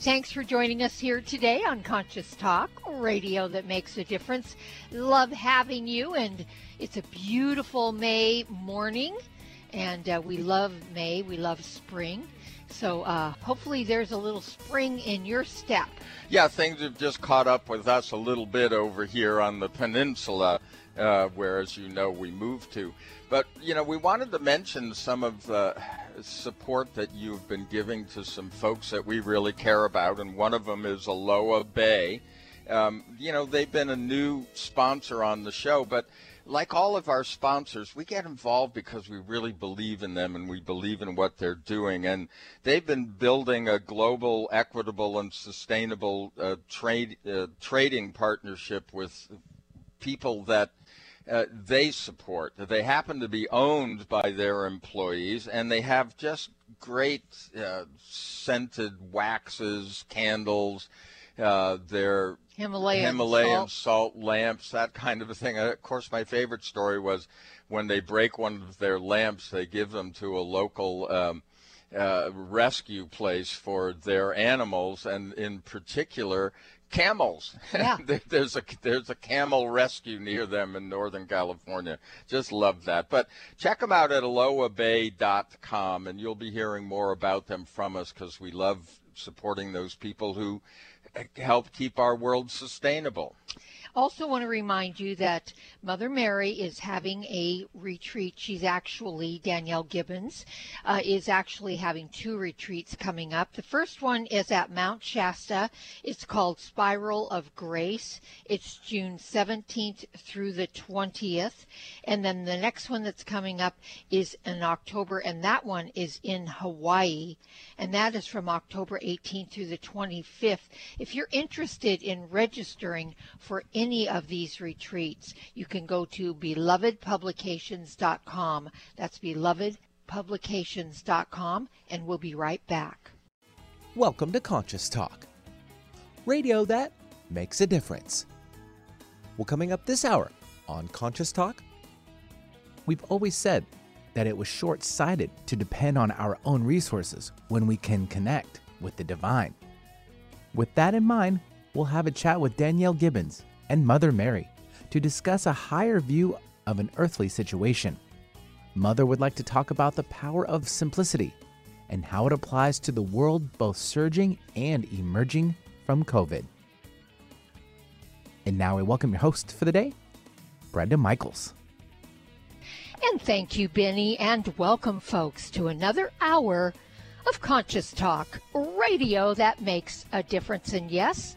Thanks for joining us here today on Conscious Talk, radio that makes a difference. Love having you, and it's a beautiful May morning, and uh, we love May, we love spring. So uh, hopefully there's a little spring in your step. Yeah, things have just caught up with us a little bit over here on the peninsula, uh, where, as you know, we moved to. But, you know, we wanted to mention some of the support that you've been giving to some folks that we really care about, and one of them is Aloha Bay. Um, you know, they've been a new sponsor on the show, but like all of our sponsors, we get involved because we really believe in them and we believe in what they're doing. And they've been building a global, equitable, and sustainable uh, trade uh, trading partnership with people that uh, they support. They happen to be owned by their employees, and they have just great uh, scented waxes, candles. Uh, their Himalayan, Himalayan salt. salt. lamps, that kind of a thing. Of course, my favorite story was when they break one of their lamps, they give them to a local um, uh, rescue place for their animals, and in particular, camels. Yeah. there's a there's a camel rescue near them in Northern California. Just love that. But check them out at alohabay.com, and you'll be hearing more about them from us because we love supporting those people who eh, help keep our world sustainable. Also, want to remind you that Mother Mary is having a retreat. She's actually, Danielle Gibbons, uh, is actually having two retreats coming up. The first one is at Mount Shasta. It's called Spiral of Grace. It's June 17th through the 20th. And then the next one that's coming up is in October, and that one is in Hawaii. And that is from October 18th through the 25th. If you're interested in registering for any of these retreats, you can go to belovedpublications.com. That's belovedpublications.com, and we'll be right back. Welcome to Conscious Talk, radio that makes a difference. Well, coming up this hour on Conscious Talk, we've always said that it was short sighted to depend on our own resources when we can connect with the divine. With that in mind, we'll have a chat with Danielle Gibbons and Mother Mary to discuss a higher view of an earthly situation. Mother would like to talk about the power of simplicity and how it applies to the world both surging and emerging from COVID. And now I welcome your host for the day, Brenda Michaels. And thank you, Benny, and welcome, folks, to another hour of Conscious Talk, radio that makes a difference. And yes,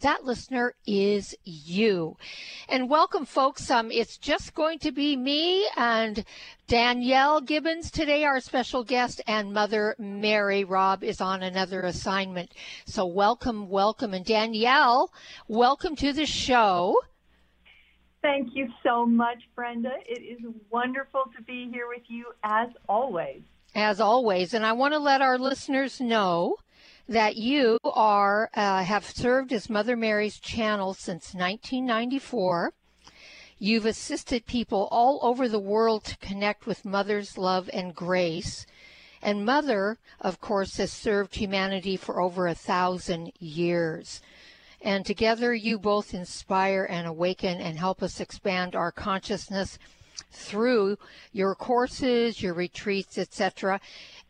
That listener is you. And welcome, folks. Um, it's just going to be me and Danielle Gibbons today, our special guest, and Mother Mary. Rob is on another assignment. So welcome, welcome. And Danielle, welcome to the show. Thank you so much, Brenda. It is wonderful to be here with you as always. As always. And I want to let our listeners know that you are uh, have served as Mother Mary's channel since 1994. You've assisted people all over the world to connect with Mother's love and grace. And Mother, of course, has served humanity for over a thousand years. And together you both inspire and awaken and help us expand our consciousness through your courses, your retreats, etc.,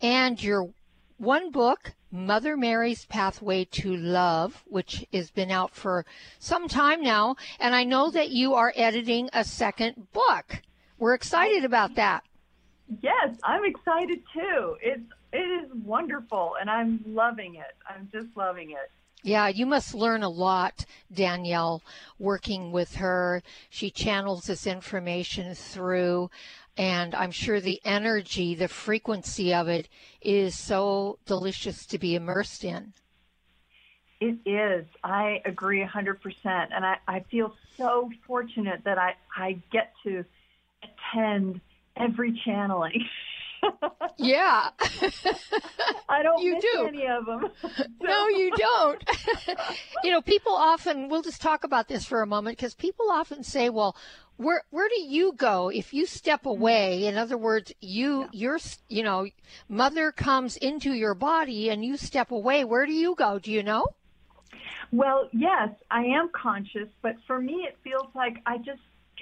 and your one book, Mother Mary's Pathway to Love, which has been out for some time now, and I know that you are editing a second book. We're excited about that. Yes, I'm excited too. It's it is wonderful and I'm loving it. I'm just loving it. Yeah, you must learn a lot, Danielle, working with her. She channels this information through, and I'm sure the energy, the frequency of it is so delicious to be immersed in. It is. I agree 100%. And I, I feel so fortunate that I, I get to attend every channeling. yeah. I don't you do. any of them. no, you don't. you know, people often, we'll just talk about this for a moment because people often say, well, where where do you go if you step away in other words you yeah. you're you know mother comes into your body and you step away where do you go do you know well yes i am conscious but for me it feels like i just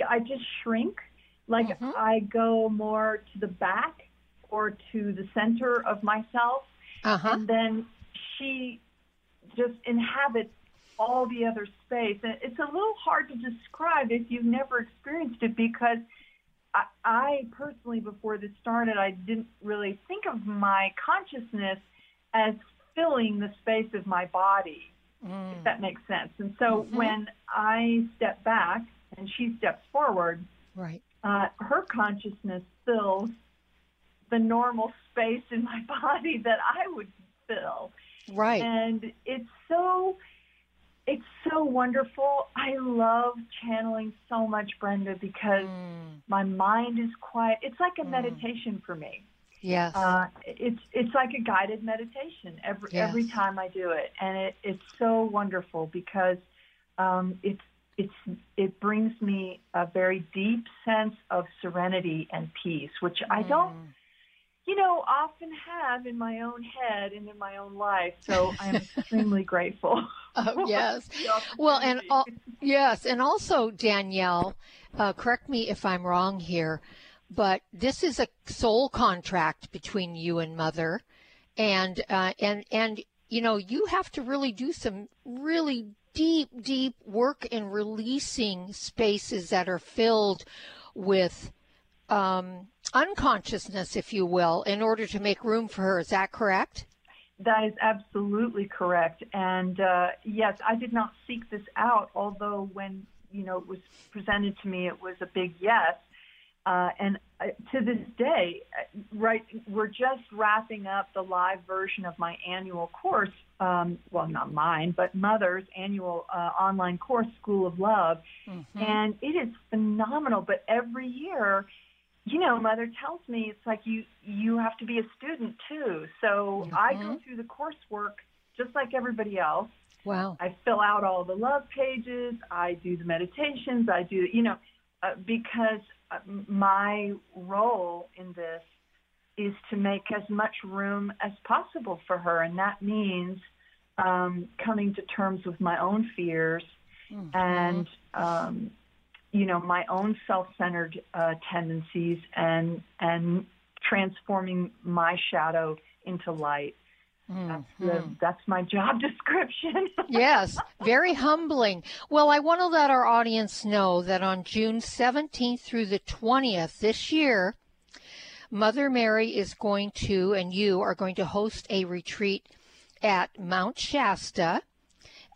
i just shrink like mm-hmm. i go more to the back or to the center of myself. Uh-huh. And then she just inhabits all the other space. And it's a little hard to describe if you've never experienced it because I, I personally, before this started, I didn't really think of my consciousness as filling the space of my body, mm. if that makes sense. And so mm-hmm. when I step back and she steps forward, right. Uh, her consciousness fills the normal space in my body that I would fill. Right. And it's so it's so wonderful. I love channeling so much, Brenda, because mm. my mind is quiet. It's like a mm. meditation for me. Yes. Uh, it's it's like a guided meditation every yes. every time I do it, and it, it's so wonderful because um, it's it's it brings me a very deep sense of serenity and peace, which I don't mm you know, often have in my own head and in my own life. So I'm extremely grateful. Oh, yes. well, and uh, yes, and also Danielle, uh, correct me if I'm wrong here, but this is a soul contract between you and Mother, and uh, and and you know you have to really do some really deep, deep work in releasing spaces that are filled with um, unconsciousness, if you will, in order to make room for her. Is that correct? That is absolutely correct. And uh, yes, I did not seek this out, although when you know it was presented to me, it was a big yes. Uh, and uh, to this day, uh, right, we're just wrapping up the live version of my annual course. Um, well, not mine, but Mother's annual uh, online course, School of Love, mm-hmm. and it is phenomenal. But every year, you know, mother tells me it's like you you have to be a student too. So mm-hmm. I go through the coursework just like everybody else. Wow. I fill out all the love pages. I do the meditations. I do, you know, uh, because uh, my role in this is to make as much room as possible for her, and that means um, coming to terms with my own fears mm-hmm. and um, you know my own self-centered uh, tendencies and and transforming my shadow into light. Mm-hmm. That's, the, that's my job description. yes, very humbling. Well, I want to let our audience know that on June 17th through the 20th this year, Mother Mary is going to, and you are going to host a retreat at Mount Shasta.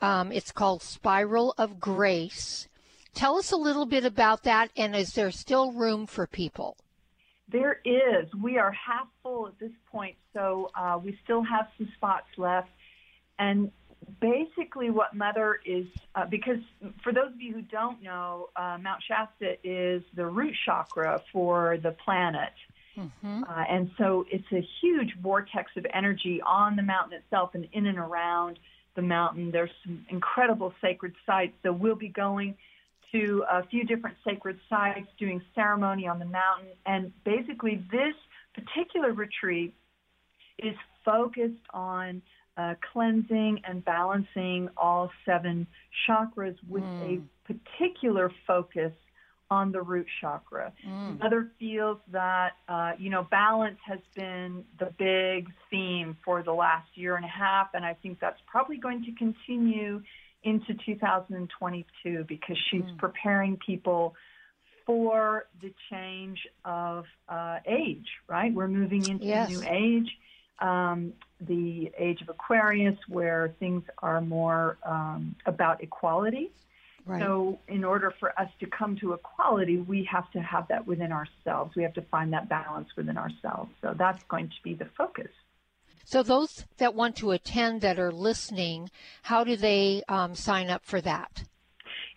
Um, it's called Spiral of Grace. Tell us a little bit about that, and is there still room for people? There is. We are half full at this point, so uh, we still have some spots left. And basically, what Mother is, uh, because for those of you who don't know, uh, Mount Shasta is the root chakra for the planet. Mm-hmm. Uh, and so it's a huge vortex of energy on the mountain itself and in and around the mountain. There's some incredible sacred sites. So we'll be going to a few different sacred sites, doing ceremony on the mountain. And basically, this particular retreat is focused on uh, cleansing and balancing all seven chakras with mm. a particular focus on the root chakra. Mm. Mother feels that, uh, you know, balance has been the big theme for the last year and a half, and I think that's probably going to continue into 2022 because she's mm. preparing people for the change of uh, age, right? We're moving into yes. a new age, um, the age of Aquarius, where things are more um, about equality Right. So, in order for us to come to equality, we have to have that within ourselves. We have to find that balance within ourselves. So, that's going to be the focus. So, those that want to attend that are listening, how do they um, sign up for that?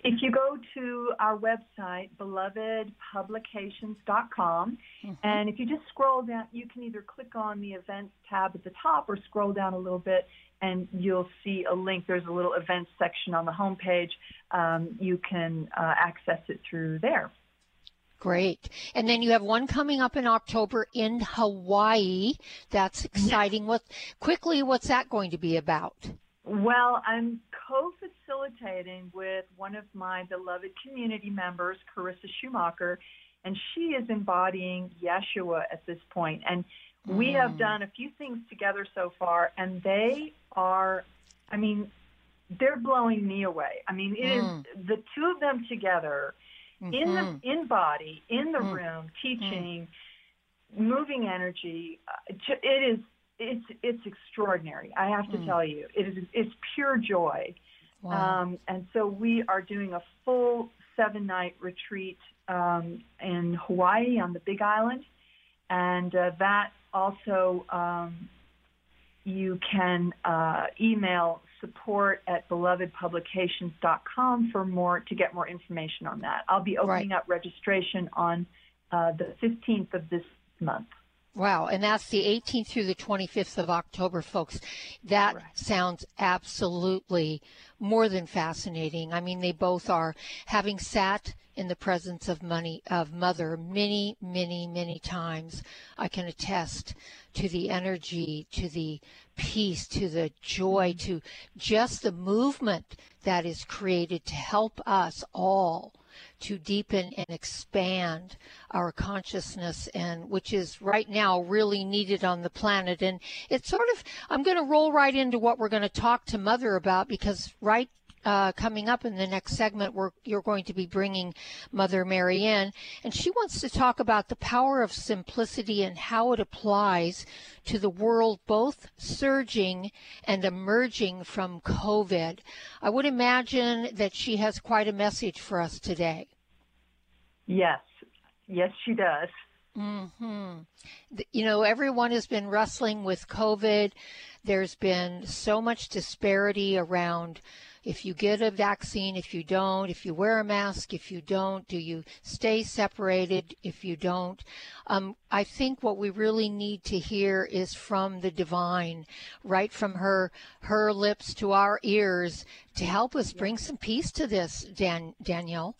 If you go to our website, belovedpublications.com, mm-hmm. and if you just scroll down, you can either click on the events tab at the top or scroll down a little bit and you'll see a link. There's a little events section on the homepage. Um, you can uh, access it through there. Great. And then you have one coming up in October in Hawaii. That's exciting. What quickly what's that going to be about? Well, I'm co-facilitating with one of my beloved community members, Carissa Schumacher, and she is embodying Yeshua at this point. And we have mm. done a few things together so far, and they are, I mean, they're blowing me away. I mean, it mm. is the two of them together mm-hmm. in the mm-hmm. in body in the mm. room teaching, mm. moving energy. Uh, it is it's it's extraordinary. I have to mm. tell you, it is it's pure joy. Wow. Um, and so we are doing a full seven night retreat um, in Hawaii on the Big Island, and uh, that also um, you can uh, email support at belovedpublications.com for more to get more information on that. I'll be opening right. up registration on uh, the 15th of this month. Wow, and that's the 18th through the 25th of October, folks. That Correct. sounds absolutely more than fascinating. I mean, they both are having sat in the presence of money of mother many, many, many times. I can attest to the energy, to the peace, to the joy, mm-hmm. to just the movement that is created to help us all to deepen and expand our consciousness and which is right now really needed on the planet. And it's sort of i'm going to roll right into what we're going to talk to mother about because right uh, coming up in the next segment, we're, you're going to be bringing Mother Mary in, and she wants to talk about the power of simplicity and how it applies to the world both surging and emerging from COVID. I would imagine that she has quite a message for us today. Yes, yes, she does. Hmm. You know, everyone has been wrestling with COVID. There's been so much disparity around if you get a vaccine, if you don't, if you wear a mask, if you don't, do you stay separated if you don't? Um, I think what we really need to hear is from the divine, right from her her lips to our ears, to help us bring some peace to this, Dan, Danielle.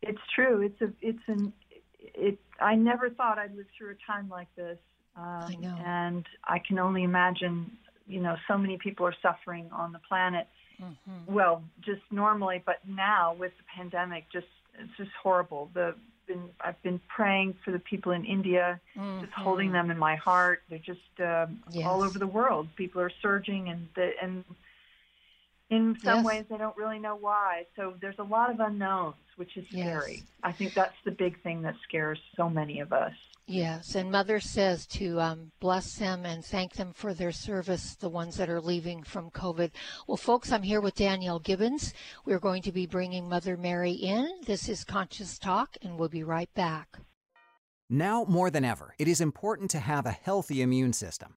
It's true. It's a it's an it. I never thought I'd live through a time like this. Um, I know. And I can only imagine, you know, so many people are suffering on the planet Mm-hmm. Well, just normally, but now with the pandemic, just it's just horrible. The been I've been praying for the people in India, mm-hmm. just holding them in my heart. They're just uh, yes. all over the world. People are surging, and the, and in some yes. ways they don't really know why. So there's a lot of unknowns, which is scary. Yes. I think that's the big thing that scares so many of us. Yes, and Mother says to um, bless them and thank them for their service, the ones that are leaving from COVID. Well, folks, I'm here with Danielle Gibbons. We're going to be bringing Mother Mary in. This is Conscious Talk, and we'll be right back. Now more than ever, it is important to have a healthy immune system.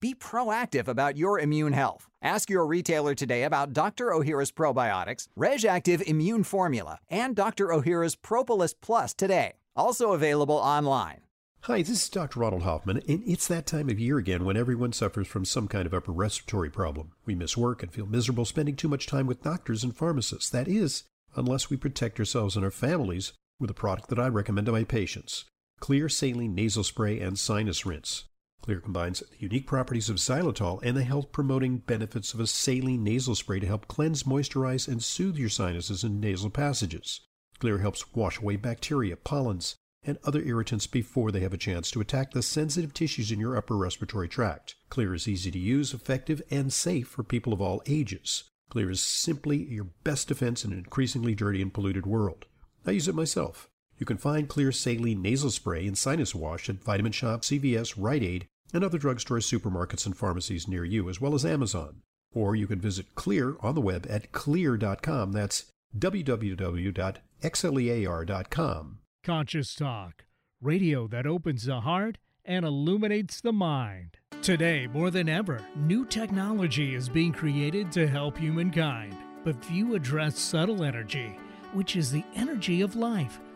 Be proactive about your immune health. Ask your retailer today about Dr. Ohhira's probiotics, RegActive Immune Formula, and Dr. Ohhira's Propolis Plus today. Also available online. Hi, this is Dr. Ronald Hoffman, and it's that time of year again when everyone suffers from some kind of upper respiratory problem. We miss work and feel miserable spending too much time with doctors and pharmacists. That is, unless we protect ourselves and our families with a product that I recommend to my patients Xlear Saline Nasal Spray and Sinus Rinse. Xlear combines the unique properties of xylitol and the health promoting benefits of a saline nasal spray to help cleanse, moisturize, and soothe your sinuses and nasal passages. Xlear helps wash away bacteria, pollens, and other irritants before they have a chance to attack the sensitive tissues in your upper respiratory tract. Xlear is easy to use, effective, and safe for people of all ages. Xlear is simply your best defense in an increasingly dirty and polluted world. I use it myself. You can find Xlear Saline Nasal Spray and Sinus Wash at Vitamin Shoppe, CVS, Rite Aid, and other drugstores, supermarkets, and pharmacies near you, as well as Amazon. Or you can visit Xlear on the web at xlear.com. That's www.xlear.com. Conscious Talk, radio that opens the heart and illuminates the mind. Today, more than ever, new technology is being created to help humankind. But few address subtle energy, which is the energy of life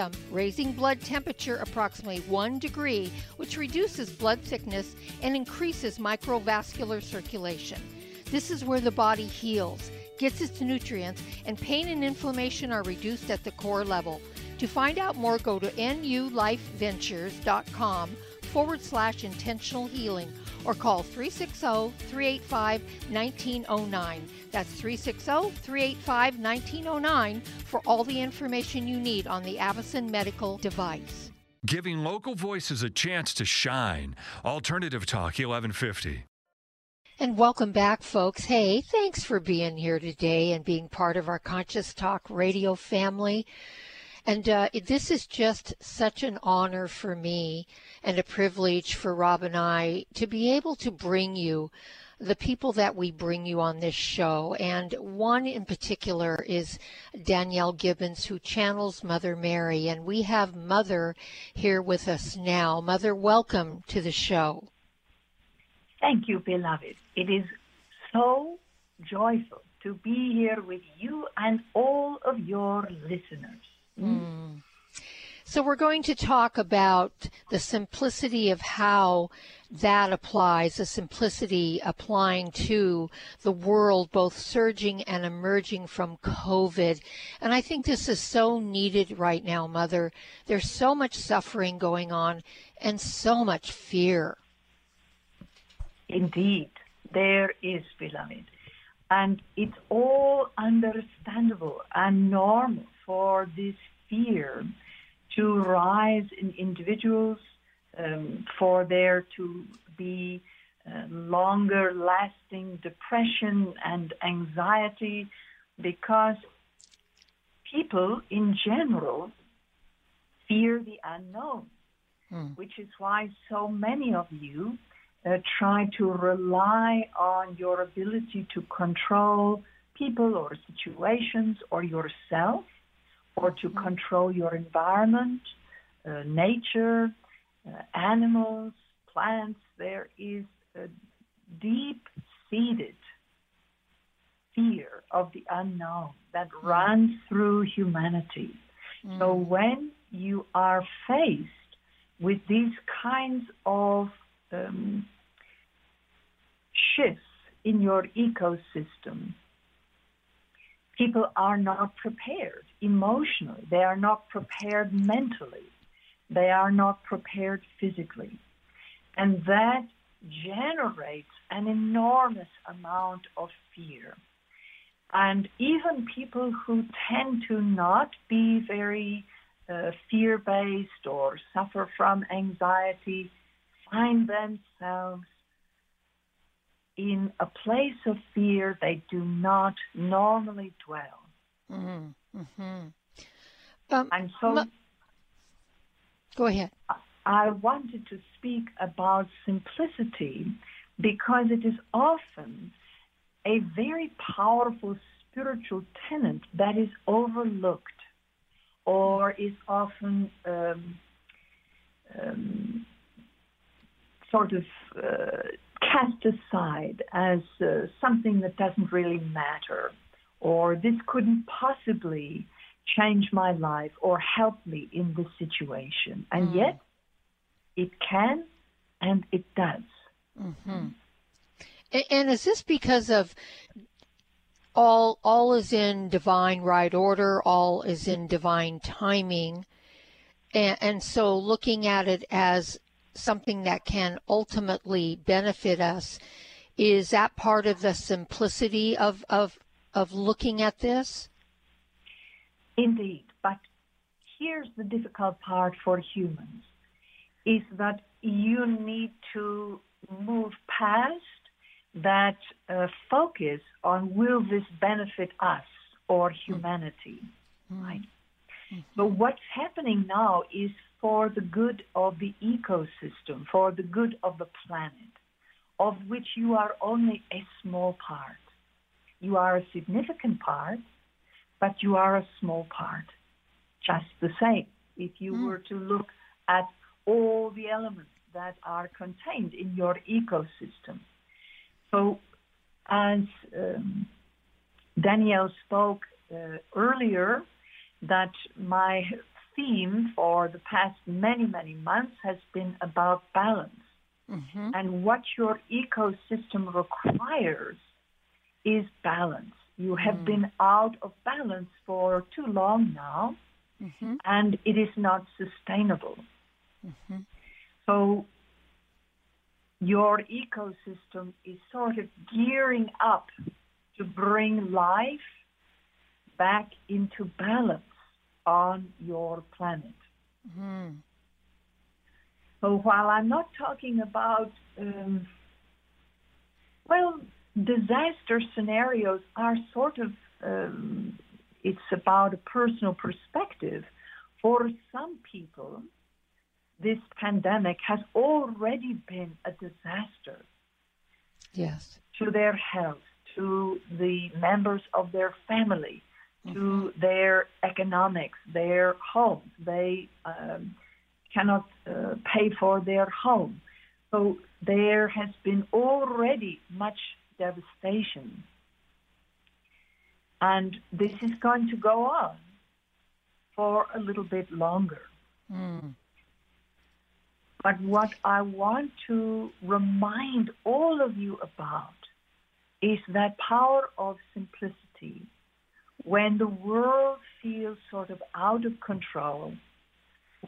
system, raising blood temperature approximately 1 degree, which reduces blood thickness and increases microvascular circulation. This is where the body heals, gets its nutrients, and pain and inflammation are reduced at the core level. To find out more, go to nulifeventures.com forward slash intentional healing or call 360 385 1909. That's 360 385 1909 for all the information you need on the Avacen medical device. Giving local voices a chance to shine. Alternative Talk 1150. And welcome back, folks. Hey, thanks for being here today and being part of our Conscious Talk radio family. And uh, this is just such an honor for me and a privilege for Rob and I to be able to bring you the people that we bring you on this show. And one in particular is Danielle Gibbons, who channels Mother Mary. And we have Mother here with us now. Mother, welcome to the show. Thank you, beloved. It is so joyful to be here with you and all of your listeners. Mm. So we're going to talk about the simplicity of how that applies, the simplicity applying to the world, both surging and emerging from COVID. And I think this is so needed right now, Mother. There's so much suffering going on and so much fear. Indeed, there is, beloved. And it's all understandable and normal for this fear to rise in individuals, um, for there to be uh, longer lasting depression and anxiety because people in general fear the unknown, mm. which is why so many of you uh, try to rely on your ability to control people or situations or yourself or to control your environment, uh, nature, uh, animals, plants. There is a deep seated fear of the unknown that mm. runs through humanity. Mm. So when you are faced with these kinds of um, shifts in your ecosystem, people are not prepared emotionally, they are not prepared mentally, they are not prepared physically. And that generates an enormous amount of fear. And even people who tend to not be very uh, fear based or suffer from anxiety find themselves in a place of fear they do not normally dwell. Mm-hmm. Mm-hmm. Um, and so. M- go ahead. I wanted to speak about simplicity because it is often a very powerful spiritual tenet that is overlooked or is often um, um, sort of uh, cast aside as uh, something that doesn't really matter, or this couldn't possibly change my life or help me in this situation. And mm. yet, it can and it does. Mm-hmm. And is this because of all all is in divine right order, all is in divine timing, and, and so looking at it as something that can ultimately benefit us, is that part of the simplicity of of of looking at this? Indeed, but here's the difficult part for humans is that you need to move past that uh, focus on will this benefit us or humanity, mm-hmm. right? Mm-hmm. But what's happening now is for the good of the ecosystem, for the good of the planet, of which you are only a small part. You are a significant part, but you are a small part. Just the same, if you mm. were to look at all the elements that are contained in your ecosystem. So, as um, Danielle spoke uh, earlier, that my theme for the past many, many months has been about balance. Mm-hmm. And what your ecosystem requires is balance. You have mm. been out of balance for too long now, mm-hmm. and it is not sustainable. Mm-hmm. So your ecosystem is sort of gearing up to bring life back into balance on your planet. Mm-hmm. So while I'm not talking about, um, well, disaster scenarios are sort of, um, it's about a personal perspective. For some people, this pandemic has already been a disaster. Yes. To their health, to the members of their family, mm-hmm. to their economics, their homes. They um, cannot uh, pay for their home. So there has been already much devastation. And this is going to go on for a little bit longer. Mm. But what I want to remind all of you about is that power of simplicity. When the world feels sort of out of control,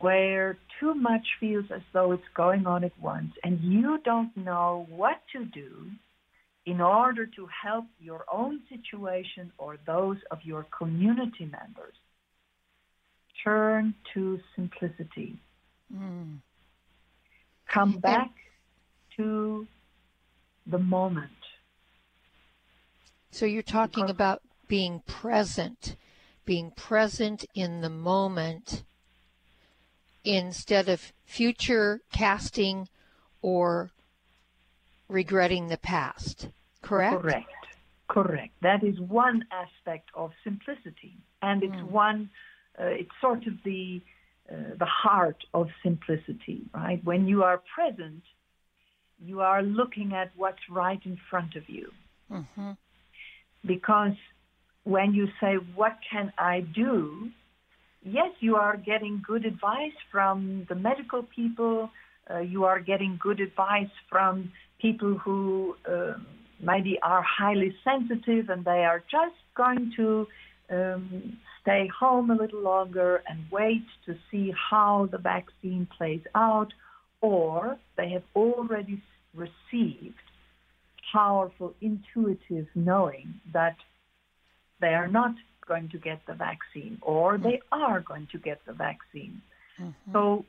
where too much feels as though it's going on at once, and you don't know what to do in order to help your own situation or those of your community members, turn to simplicity. Mm. Come back to the moment. So you're talking about being present, being present in the moment instead of future casting or regretting the past. Correct? Correct. Correct. That is one aspect of simplicity, and it's Mm. one. Uh, it's sort of the uh, the heart of simplicity, right? When you are present, you are looking at what's right in front of you. hmm Because when you say, "What can I do?" Yes, you are getting good advice from the medical people. Uh, you are getting good advice from people who um, maybe are highly sensitive and they are just going to um, stay home a little longer and wait to see how the vaccine plays out, or they have already received powerful intuitive knowing that they are not going to get the vaccine or mm-hmm. they are going to get the vaccine. Mm-hmm. So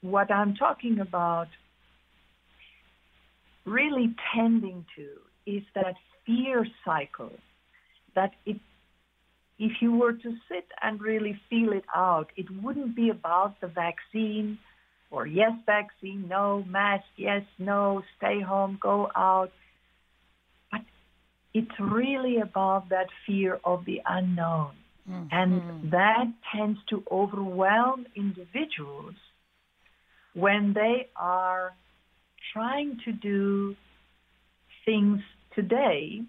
what I'm talking about really tending to is that fear cycle that it if you were to sit and really feel it out, it wouldn't be about the vaccine or yes vaccine, no mask, yes, no, stay home, go out. It's really about that fear of the unknown. And that tends to overwhelm individuals when they are trying to do things today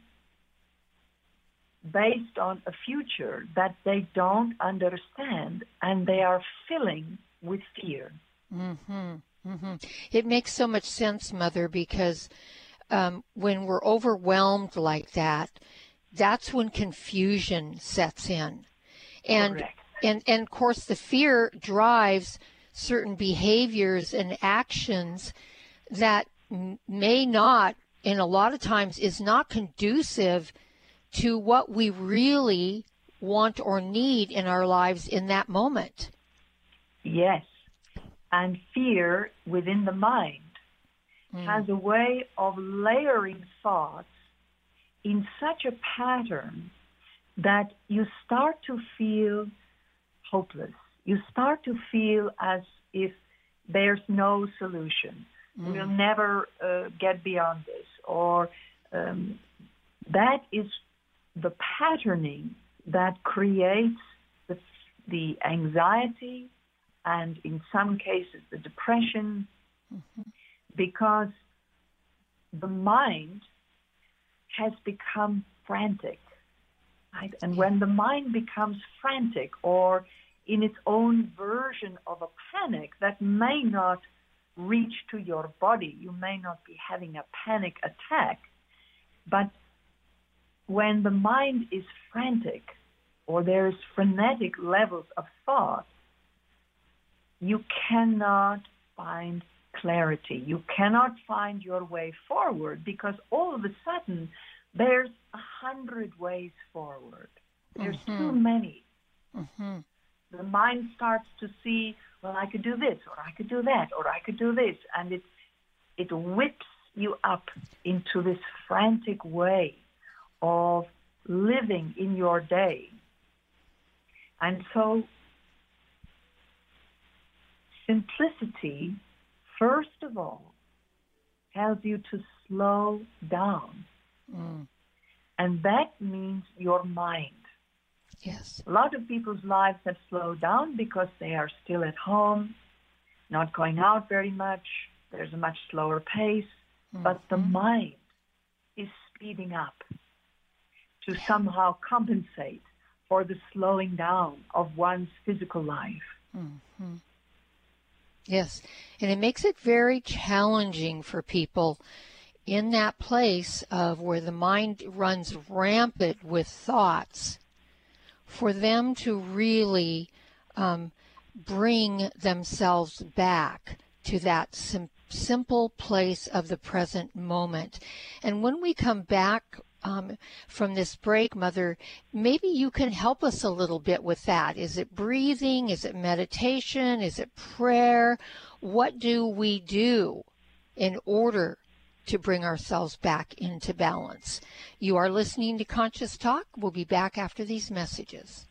based on a future that they don't understand and they are filling with fear. hmm hmm It makes so much sense, Mother, because um, when we're overwhelmed like that, that's when confusion sets in, and Correct. and and of course the fear drives certain behaviors and actions that may not, and a lot of times is not conducive to what we really want or need in our lives in that moment. Yes. And fear within the mind has a way of layering thoughts in such a pattern that you start to feel hopeless. You start to feel as if there's no solution. We'll never uh, get beyond this. Or um, that is the patterning that creates the, the anxiety and in some cases the depression because the mind has become frantic. Right? And when the mind becomes frantic or in its own version of a panic that may not reach to your body, you may not be having a panic attack, but when the mind is frantic or there's frenetic levels of thought, you cannot find clarity. You cannot find your way forward because all of a sudden there's a hundred ways forward. There's too mm-hmm. many. Mm-hmm. The mind starts to see, well, I could do this, or I could do that, or I could do this, and it it whips you up into this frantic way of living in your day. And so simplicity, first of all, tells you to slow down. Mm. And that means your mind. Yes. A lot of people's lives have slowed down because they are still at home, not going out very much. There's a much slower pace, but the mm-hmm. mind is speeding up to somehow compensate for the slowing down of one's physical life. Mm-hmm. Yes, and it makes it very challenging for people in that place of where the mind runs rampant with thoughts for them to really um, bring themselves back to that sim- simple place of the present moment. And when we come back um, from this break, Mother, maybe you can help us a little bit with that. Is it breathing? Is it meditation? Is it prayer? What do we do in order to bring ourselves back into balance? You are listening to Conscious Talk. We'll be back after these messages.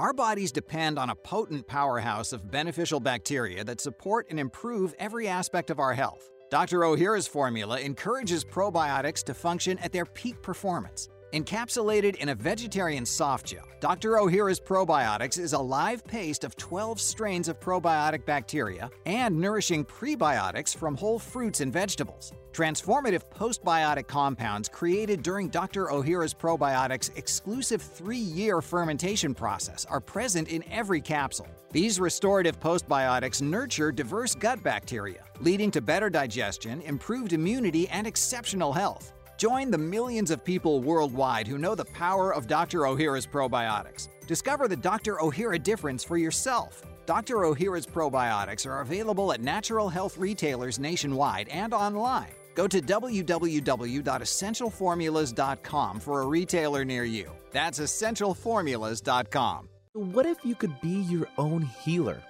Our bodies depend on a potent powerhouse of beneficial bacteria that support and improve every aspect of our health. Dr. Ohhira's formula encourages probiotics to function at their peak performance. Encapsulated in a vegetarian soft gel, Dr. Ohhira's Probiotics is a live paste of 12 strains of probiotic bacteria and nourishing prebiotics from whole fruits and vegetables. Transformative postbiotic compounds created during Dr. Ohhira's Probiotics' exclusive three year fermentation process are present in every capsule. These restorative postbiotics nurture diverse gut bacteria, leading to better digestion, improved immunity, and exceptional health. Join the millions of people worldwide who know the power of Dr. Ohhira's probiotics. Discover the Dr. Ohhira difference for yourself. Dr. Ohhira's probiotics are available at natural health retailers nationwide and online. Go to www.essentialformulas.com for a retailer near you. That's essentialformulas.com. What if you could be your own healer?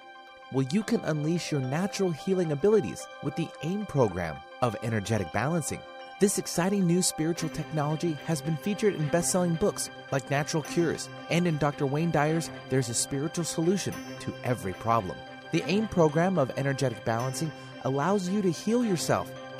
Well, you can unleash your natural healing abilities with the AIM program of energetic balancing. This exciting new spiritual technology has been featured in best selling books like Natural Cures, and in Dr. Wayne Dyer's There's a Spiritual Solution to Every Problem. The AIM program of energetic balancing allows you to heal yourself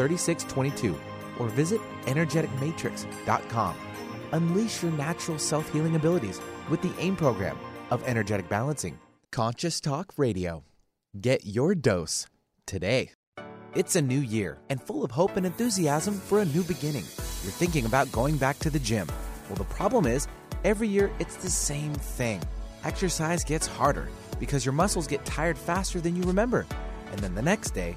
3622 or visit energeticmatrix.com. Unleash your natural self healing abilities with the AIM program of energetic balancing. Conscious Talk Radio. Get your dose today. It's a new year and full of hope and enthusiasm for a new beginning. You're thinking about going back to the gym. Well, the problem is, every year it's the same thing. Exercise gets harder because your muscles get tired faster than you remember. And then the next day,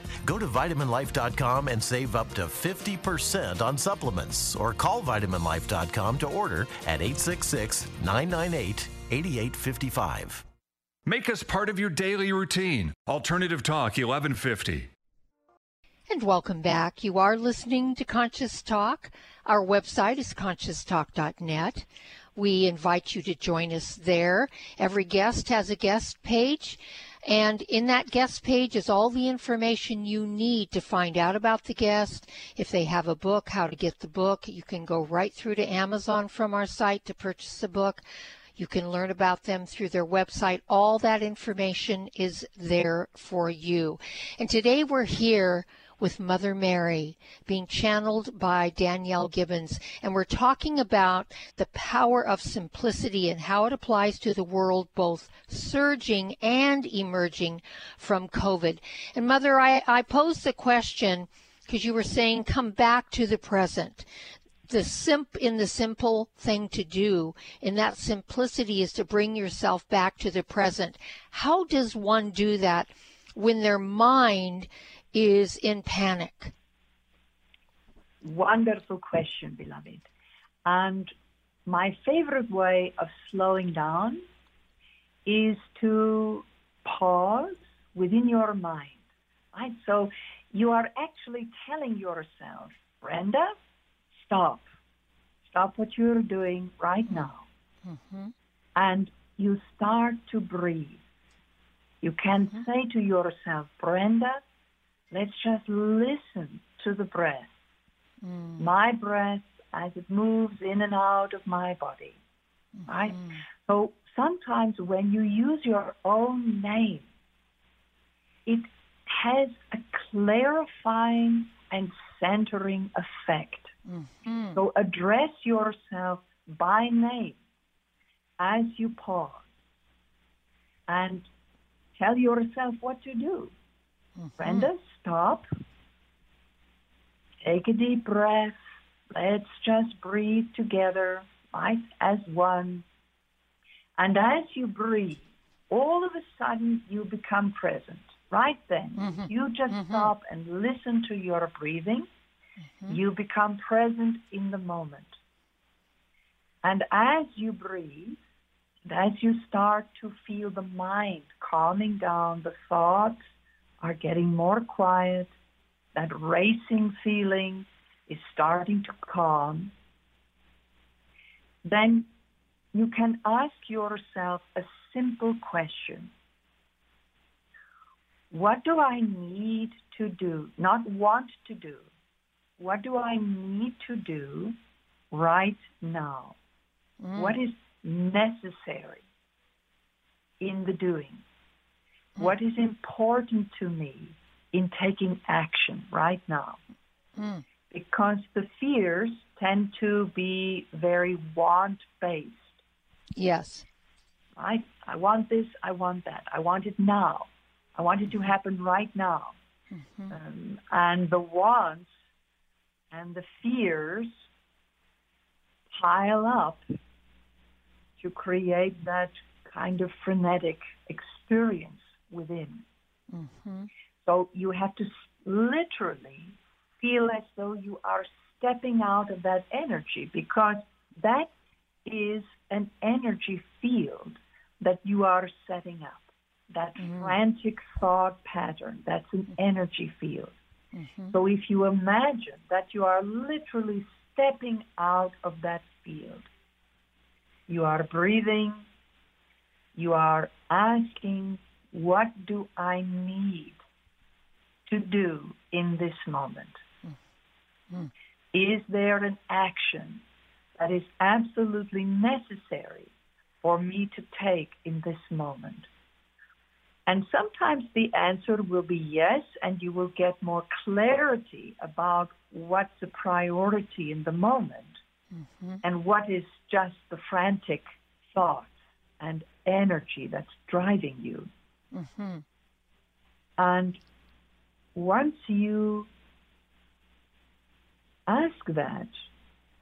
Go to vitaminlife.com and save up to 50% on supplements or call vitaminlife.com to order at 866 998 8855. Make us part of your daily routine. Alternative Talk 1150. And welcome back. You are listening to Conscious Talk. Our website is conscioustalk.net. We invite you to join us there. Every guest has a guest page And in that guest page is all the information you need to find out about the guest. If they have a book, how to get the book. You can go right through to Amazon from our site to purchase the book. You can learn about them through their website. All that information is there for you. And today we're here with Mother Mary, being channeled by Danielle Gibbons. And we're talking about the power of simplicity and how it applies to the world, both surging and emerging from COVID. And Mother, I, I posed the question because you were saying come back to the present the simp in the simple thing to do in that simplicity is to bring yourself back to the present how does one do that when their mind is in panic? Wonderful question, beloved. And my favorite way of slowing down is to pause within your mind. Right? So you are actually telling yourself, Brenda, stop. Stop what you're doing right now. Mm-hmm. And you start to breathe. You can mm-hmm. say to yourself, Brenda, Let's just listen to the breath. Mm. My breath as it moves in and out of my body. Mm-hmm. Right? So sometimes when you use your own name, it has a clarifying and centering effect. Mm-hmm. So address yourself by name as you pause and tell yourself what to do. Mm-hmm. Brenda, stop. Take a deep breath. Let's just breathe together, right, as one. And as you breathe, all of a sudden you become present. Right then, mm-hmm. you just mm-hmm. stop and listen to your breathing. Mm-hmm. You become present in the moment. And as you breathe, and as you start to feel the mind calming down, the thoughts are getting more quiet. That racing feeling is starting to calm. Then you can ask yourself a simple question. What do I need to do? Not want to do. What do I need to do right now? Mm. What is necessary in the doing? What is important to me in taking action right now? Mm. Because the fears tend to be very want based. Yes. Right? I want this, I want that. I want it now. I want it to happen right now. Mm-hmm. Um, and the wants and the fears pile up to create that kind of frenetic experience within. Mm-hmm. So you have to literally feel as though you are stepping out of that energy because that is an energy field that you are setting up. That mm-hmm. frantic thought pattern, that's an mm-hmm. energy field. Mm-hmm. So if you imagine that you are literally stepping out of that field, you are breathing, you are asking what do I need to do in this moment? Mm-hmm. Is there an action that is absolutely necessary for me to take in this moment? And sometimes the answer will be yes, and you will get more clarity about what's a priority in the moment mm-hmm. and what is just the frantic thoughts and energy that's driving you. Mm-hmm. And once you ask that,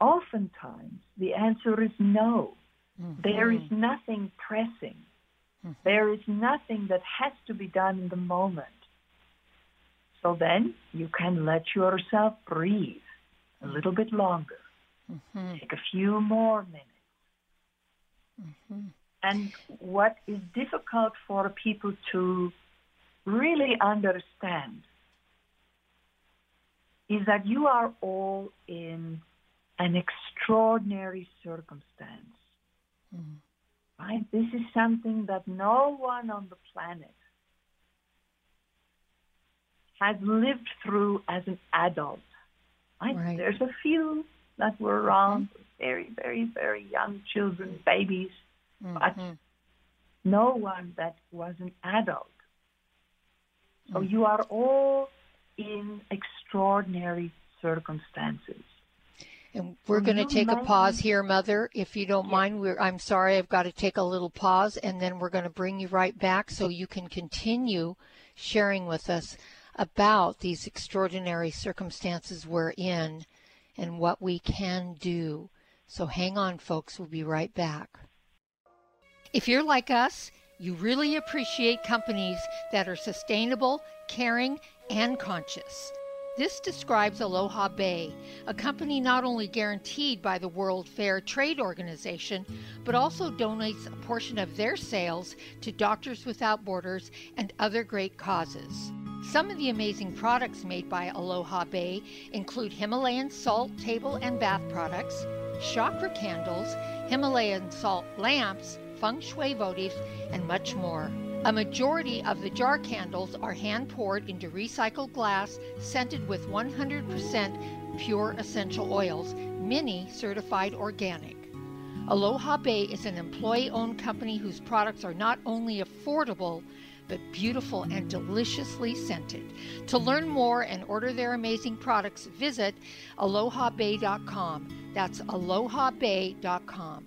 oftentimes the answer is no. Mm-hmm. There is nothing pressing. Mm-hmm. There is nothing that has to be done in the moment. So then you can let yourself breathe a little bit longer. Mm-hmm. Take a few more minutes. And what is difficult for people to really understand is that you are all in an extraordinary circumstance. Mm. Right? This is something that no one on the planet has lived through as an adult. Right? Right. There's a few that were around, very, very, very young children, babies, but Mhm. no one that was an adult. So Mm. you are all in extraordinary circumstances. And we're going to take a pause here, Mother. If you don't Yes. mind, we're, I'm sorry, I've got to take a little pause, and then we're going to bring you right back so you can continue sharing with us about these extraordinary circumstances we're in and what we can do. So hang on, folks. We'll be right back. If you're like us, you really appreciate companies that are sustainable, caring, and conscious. This describes Aloha Bay, a company not only guaranteed by the World Fair Trade Organization, but also donates a portion of their sales to Doctors Without Borders and other great causes. Some of the amazing products made by Aloha Bay include Himalayan salt table and bath products, chakra candles, Himalayan salt lamps, feng shui votives, and much more. A majority of the jar candles are hand poured into recycled glass, scented with 100% pure essential oils, many certified organic. Aloha Bay is an employee owned company whose products are not only affordable, but beautiful and deliciously scented. To learn more and order their amazing products, visit alohabay.com. That's alohabay.com.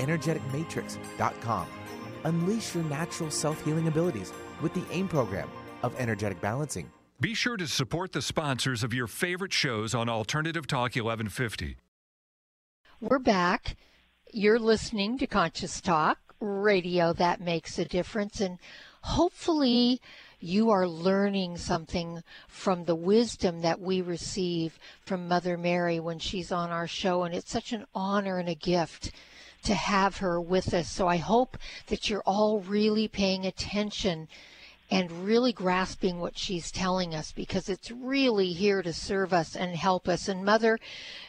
energeticmatrix.com. Unleash your natural self healing abilities with the AIM program of energetic balancing. Be sure to support the sponsors of your favorite shows on Alternative Talk 1150. We're back. You're listening to Conscious Talk, radio that makes a difference. And hopefully, you are learning something from the wisdom that we receive from Mother Mary when she's on our show. And it's such an honor and a gift to have her with us. So I hope that you're all really paying attention and really grasping what she's telling us because it's really here to serve us and help us. And Mother,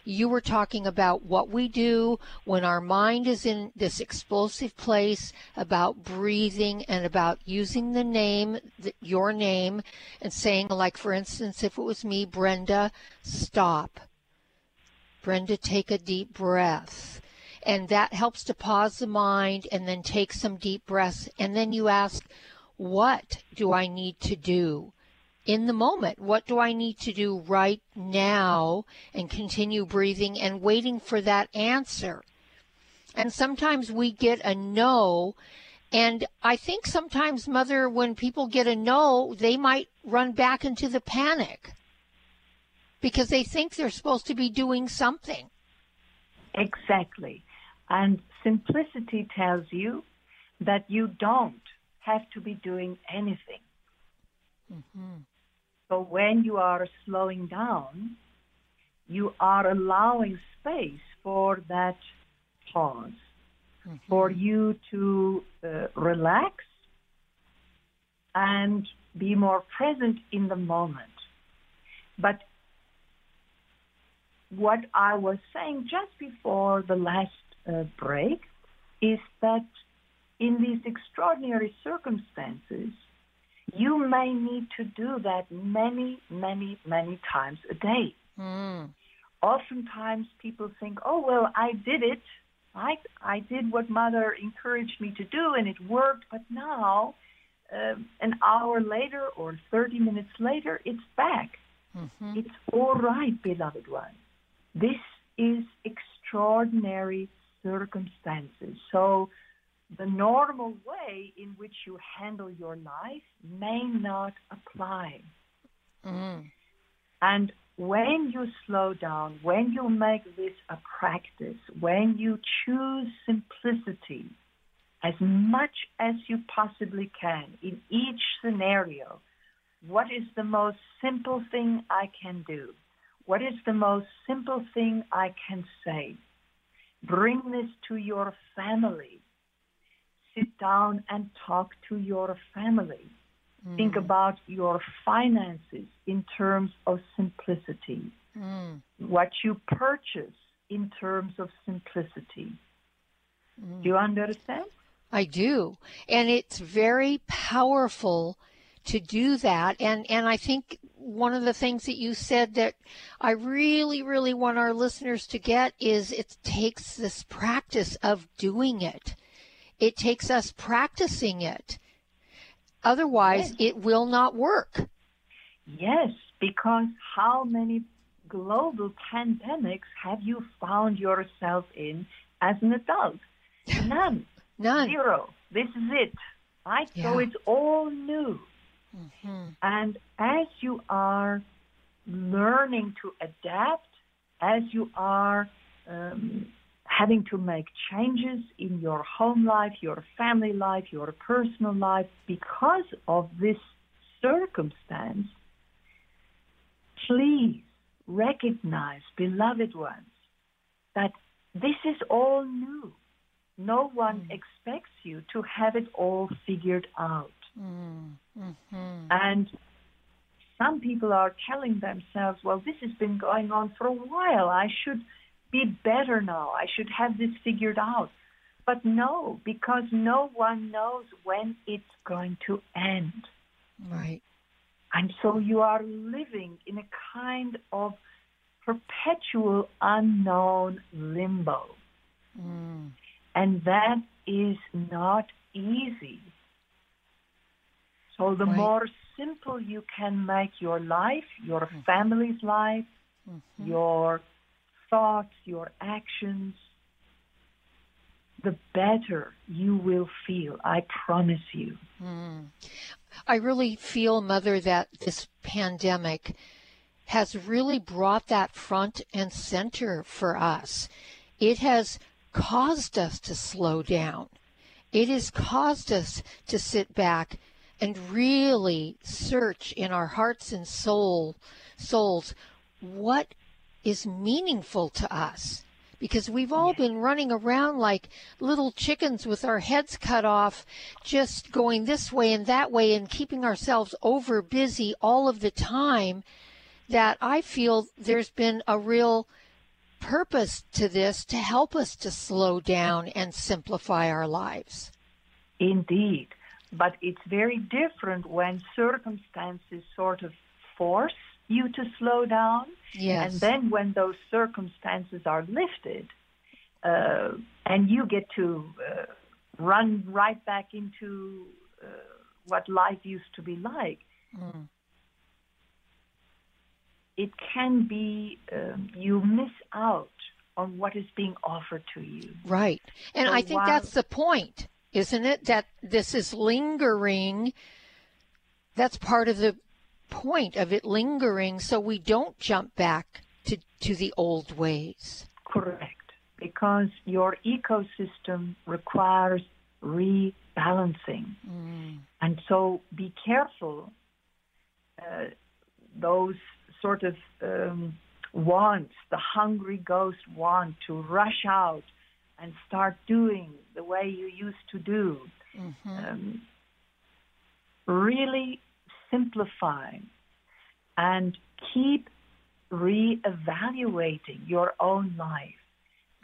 you were talking about what we do when our mind is in this explosive place about breathing and about using the name, your name, and saying, like, for instance, if it was me, Brenda, stop. Brenda, take a deep breath. And that helps to pause the mind and then take some deep breaths. And then you ask, what do I need to do in the moment? What do I need to do right now? And continue breathing and waiting for that answer. And sometimes we get a no. And I think sometimes, Mother, when people get a no, they might run back into the panic because they think they're supposed to be doing something. Exactly. And simplicity tells you that you don't have to be doing anything. So when you are slowing down, you are allowing space for that pause, for you to uh, relax and be more present in the moment. But what I was saying just before the last uh, break is that in these extraordinary circumstances, you may need to do that many, many, many times a day. Mm. Oftentimes people think, oh, well, I did it. I, I did what mother encouraged me to do and it worked, but now, um, an hour later or 30 minutes later, it's back. Mm-hmm. It's all right, beloved one. This is extraordinary circumstances. So the normal way in which you handle your life may not apply. Mm. And when you slow down, when you make this a practice, when you choose simplicity as much as you possibly can in each scenario, what is the most simple thing I can do? What is the most simple thing I can say? Bring this to your family. Sit down and talk to your family. Mm. Think about your finances in terms of simplicity. Mm. What you purchase in terms of simplicity. Mm. Do you understand? I do. And it's very powerful to do that. And, and I think one of the things that you said that I really, really want our listeners to get is it takes this practice of doing it. It takes us practicing it. Otherwise, yes. it will not work. Yes, because how many global pandemics have you found yourself in as an adult? None. None. Zero. This is it. Right? Yeah. So it's all new. Mm-hmm. And as you are learning to adapt, as you are um, having to make changes in your home life, your family life, your personal life because of this circumstance, please recognize, beloved ones, that this is all new. No one mm. expects you to have it all figured out. Mm. Mm-hmm. And some people are telling themselves, well, this has been going on for a while. I should be better now. I should have this figured out. But no, because no one knows when it's going to end. Right. And so you are living in a kind of perpetual unknown limbo. Mm. And that is not easy. So the right. more simple you can make your life, your mm-hmm. family's life, mm-hmm. your thoughts, your actions, the better you will feel. I promise you. Mm. I really feel, Mother, that this pandemic has really brought that front and center for us. It has caused us to slow down. It has caused us to sit back and really search in our hearts and soul souls what is meaningful to us because we've all been running around like little chickens with our heads cut off just going this way and that way and keeping ourselves over busy all of the time that I feel there's been a real purpose to this to help us to slow down and simplify our lives. Indeed. But it's very different when circumstances sort of force you to slow down. Yes. And then when those circumstances are lifted, uh, and you get to uh, run right back into uh, what life used to be like, mm. it can be um, you miss out on what is being offered to you. Right. And so I think while, that's the point isn't it? That this is lingering. That's part of the point of it lingering so we don't jump back to, to the old ways. Correct. Because your ecosystem requires rebalancing. Mm. And so be careful. Uh, those sort of um, wants, the hungry ghost want to rush out and start doing the way you used to do. Mm-hmm. Um, really simplify and keep re-evaluating your own life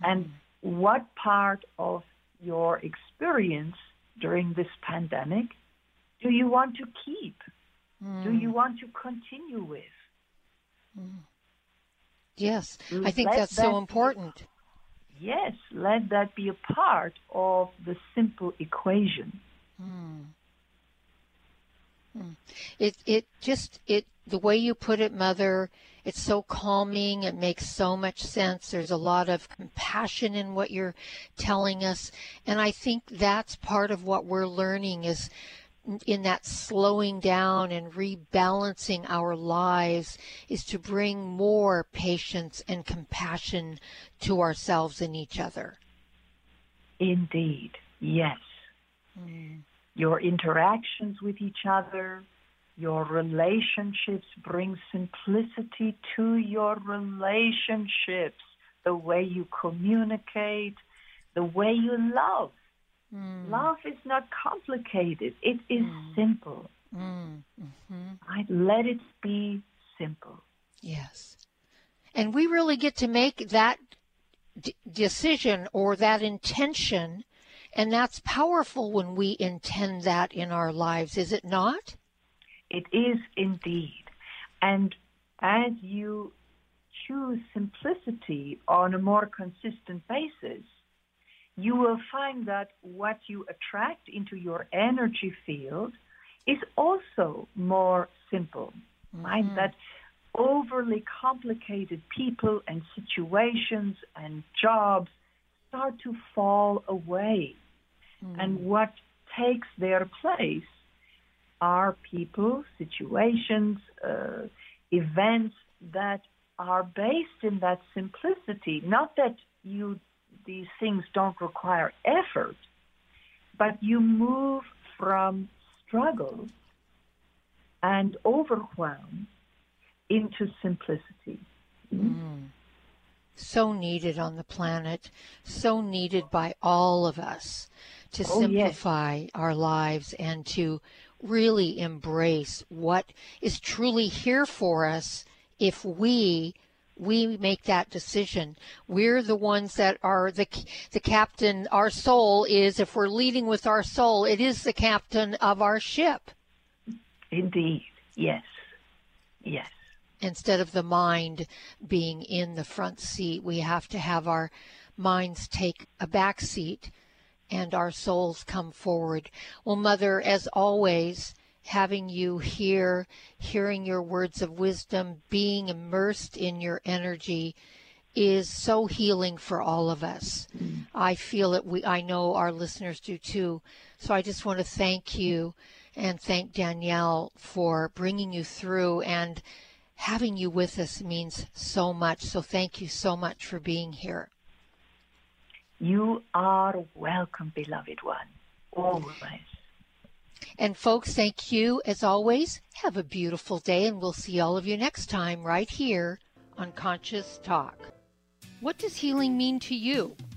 and what part of your experience during this pandemic do you want to keep? Mm. Do you want to continue with? Mm. Yes, I think Let that's that so important yes, let that be a part of the simple equation. Hmm. Hmm. It it just it the way you put it, Mother, it's so calming. It makes so much sense. There's a lot of compassion in what you're telling us. And I think that's part of what we're learning is in that slowing down and rebalancing our lives is to bring more patience and compassion to ourselves and each other. Indeed, yes. Mm. Your interactions with each other, your relationships bring simplicity to your relationships, the way you communicate, the way you love. Mm. Love is not complicated, it is mm. simple. Mm. Mm-hmm. I let it be simple. Yes. And we really get to make that d- decision or that intention, and that's powerful when we intend that in our lives, is it not? It is indeed. And as you choose simplicity on a more consistent basis, you will find that what you attract into your energy field is also more simple, mm-hmm. right? That overly complicated people and situations and jobs start to fall away. Mm-hmm. And what takes their place are people, situations, uh, events that are based in that simplicity. Not that you these things don't require effort, but you move from struggle and overwhelm into simplicity. Mm. So needed on the planet, so needed by all of us to oh, simplify yes. our lives and to really embrace what is truly here for us if we we make that decision. We're the ones that are the the captain. Our soul is if we're leading with our soul, it is the captain of our ship. Indeed. Yes. Yes. Instead of the mind being in the front seat, we have to have our minds take a back seat and our souls come forward. Well, Mother, as always, having you here, hearing your words of wisdom, being immersed in your energy is so healing for all of us. Mm. I feel it we I know our listeners do too. So I just want to thank you and thank Danielle for bringing you through and having you with us means so much. So thank you so much for being here. You are welcome, beloved one, always. And folks, thank you as always. Have a beautiful day, and we'll see all of you next time right here on Conscious Talk. What does healing mean to you?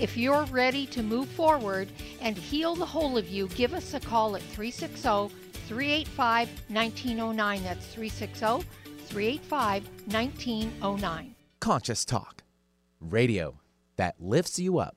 If you're ready to move forward and heal the whole of you, give us a call at 360 385 1909. That's 360 385 1909. Conscious Talk, radio that lifts you up.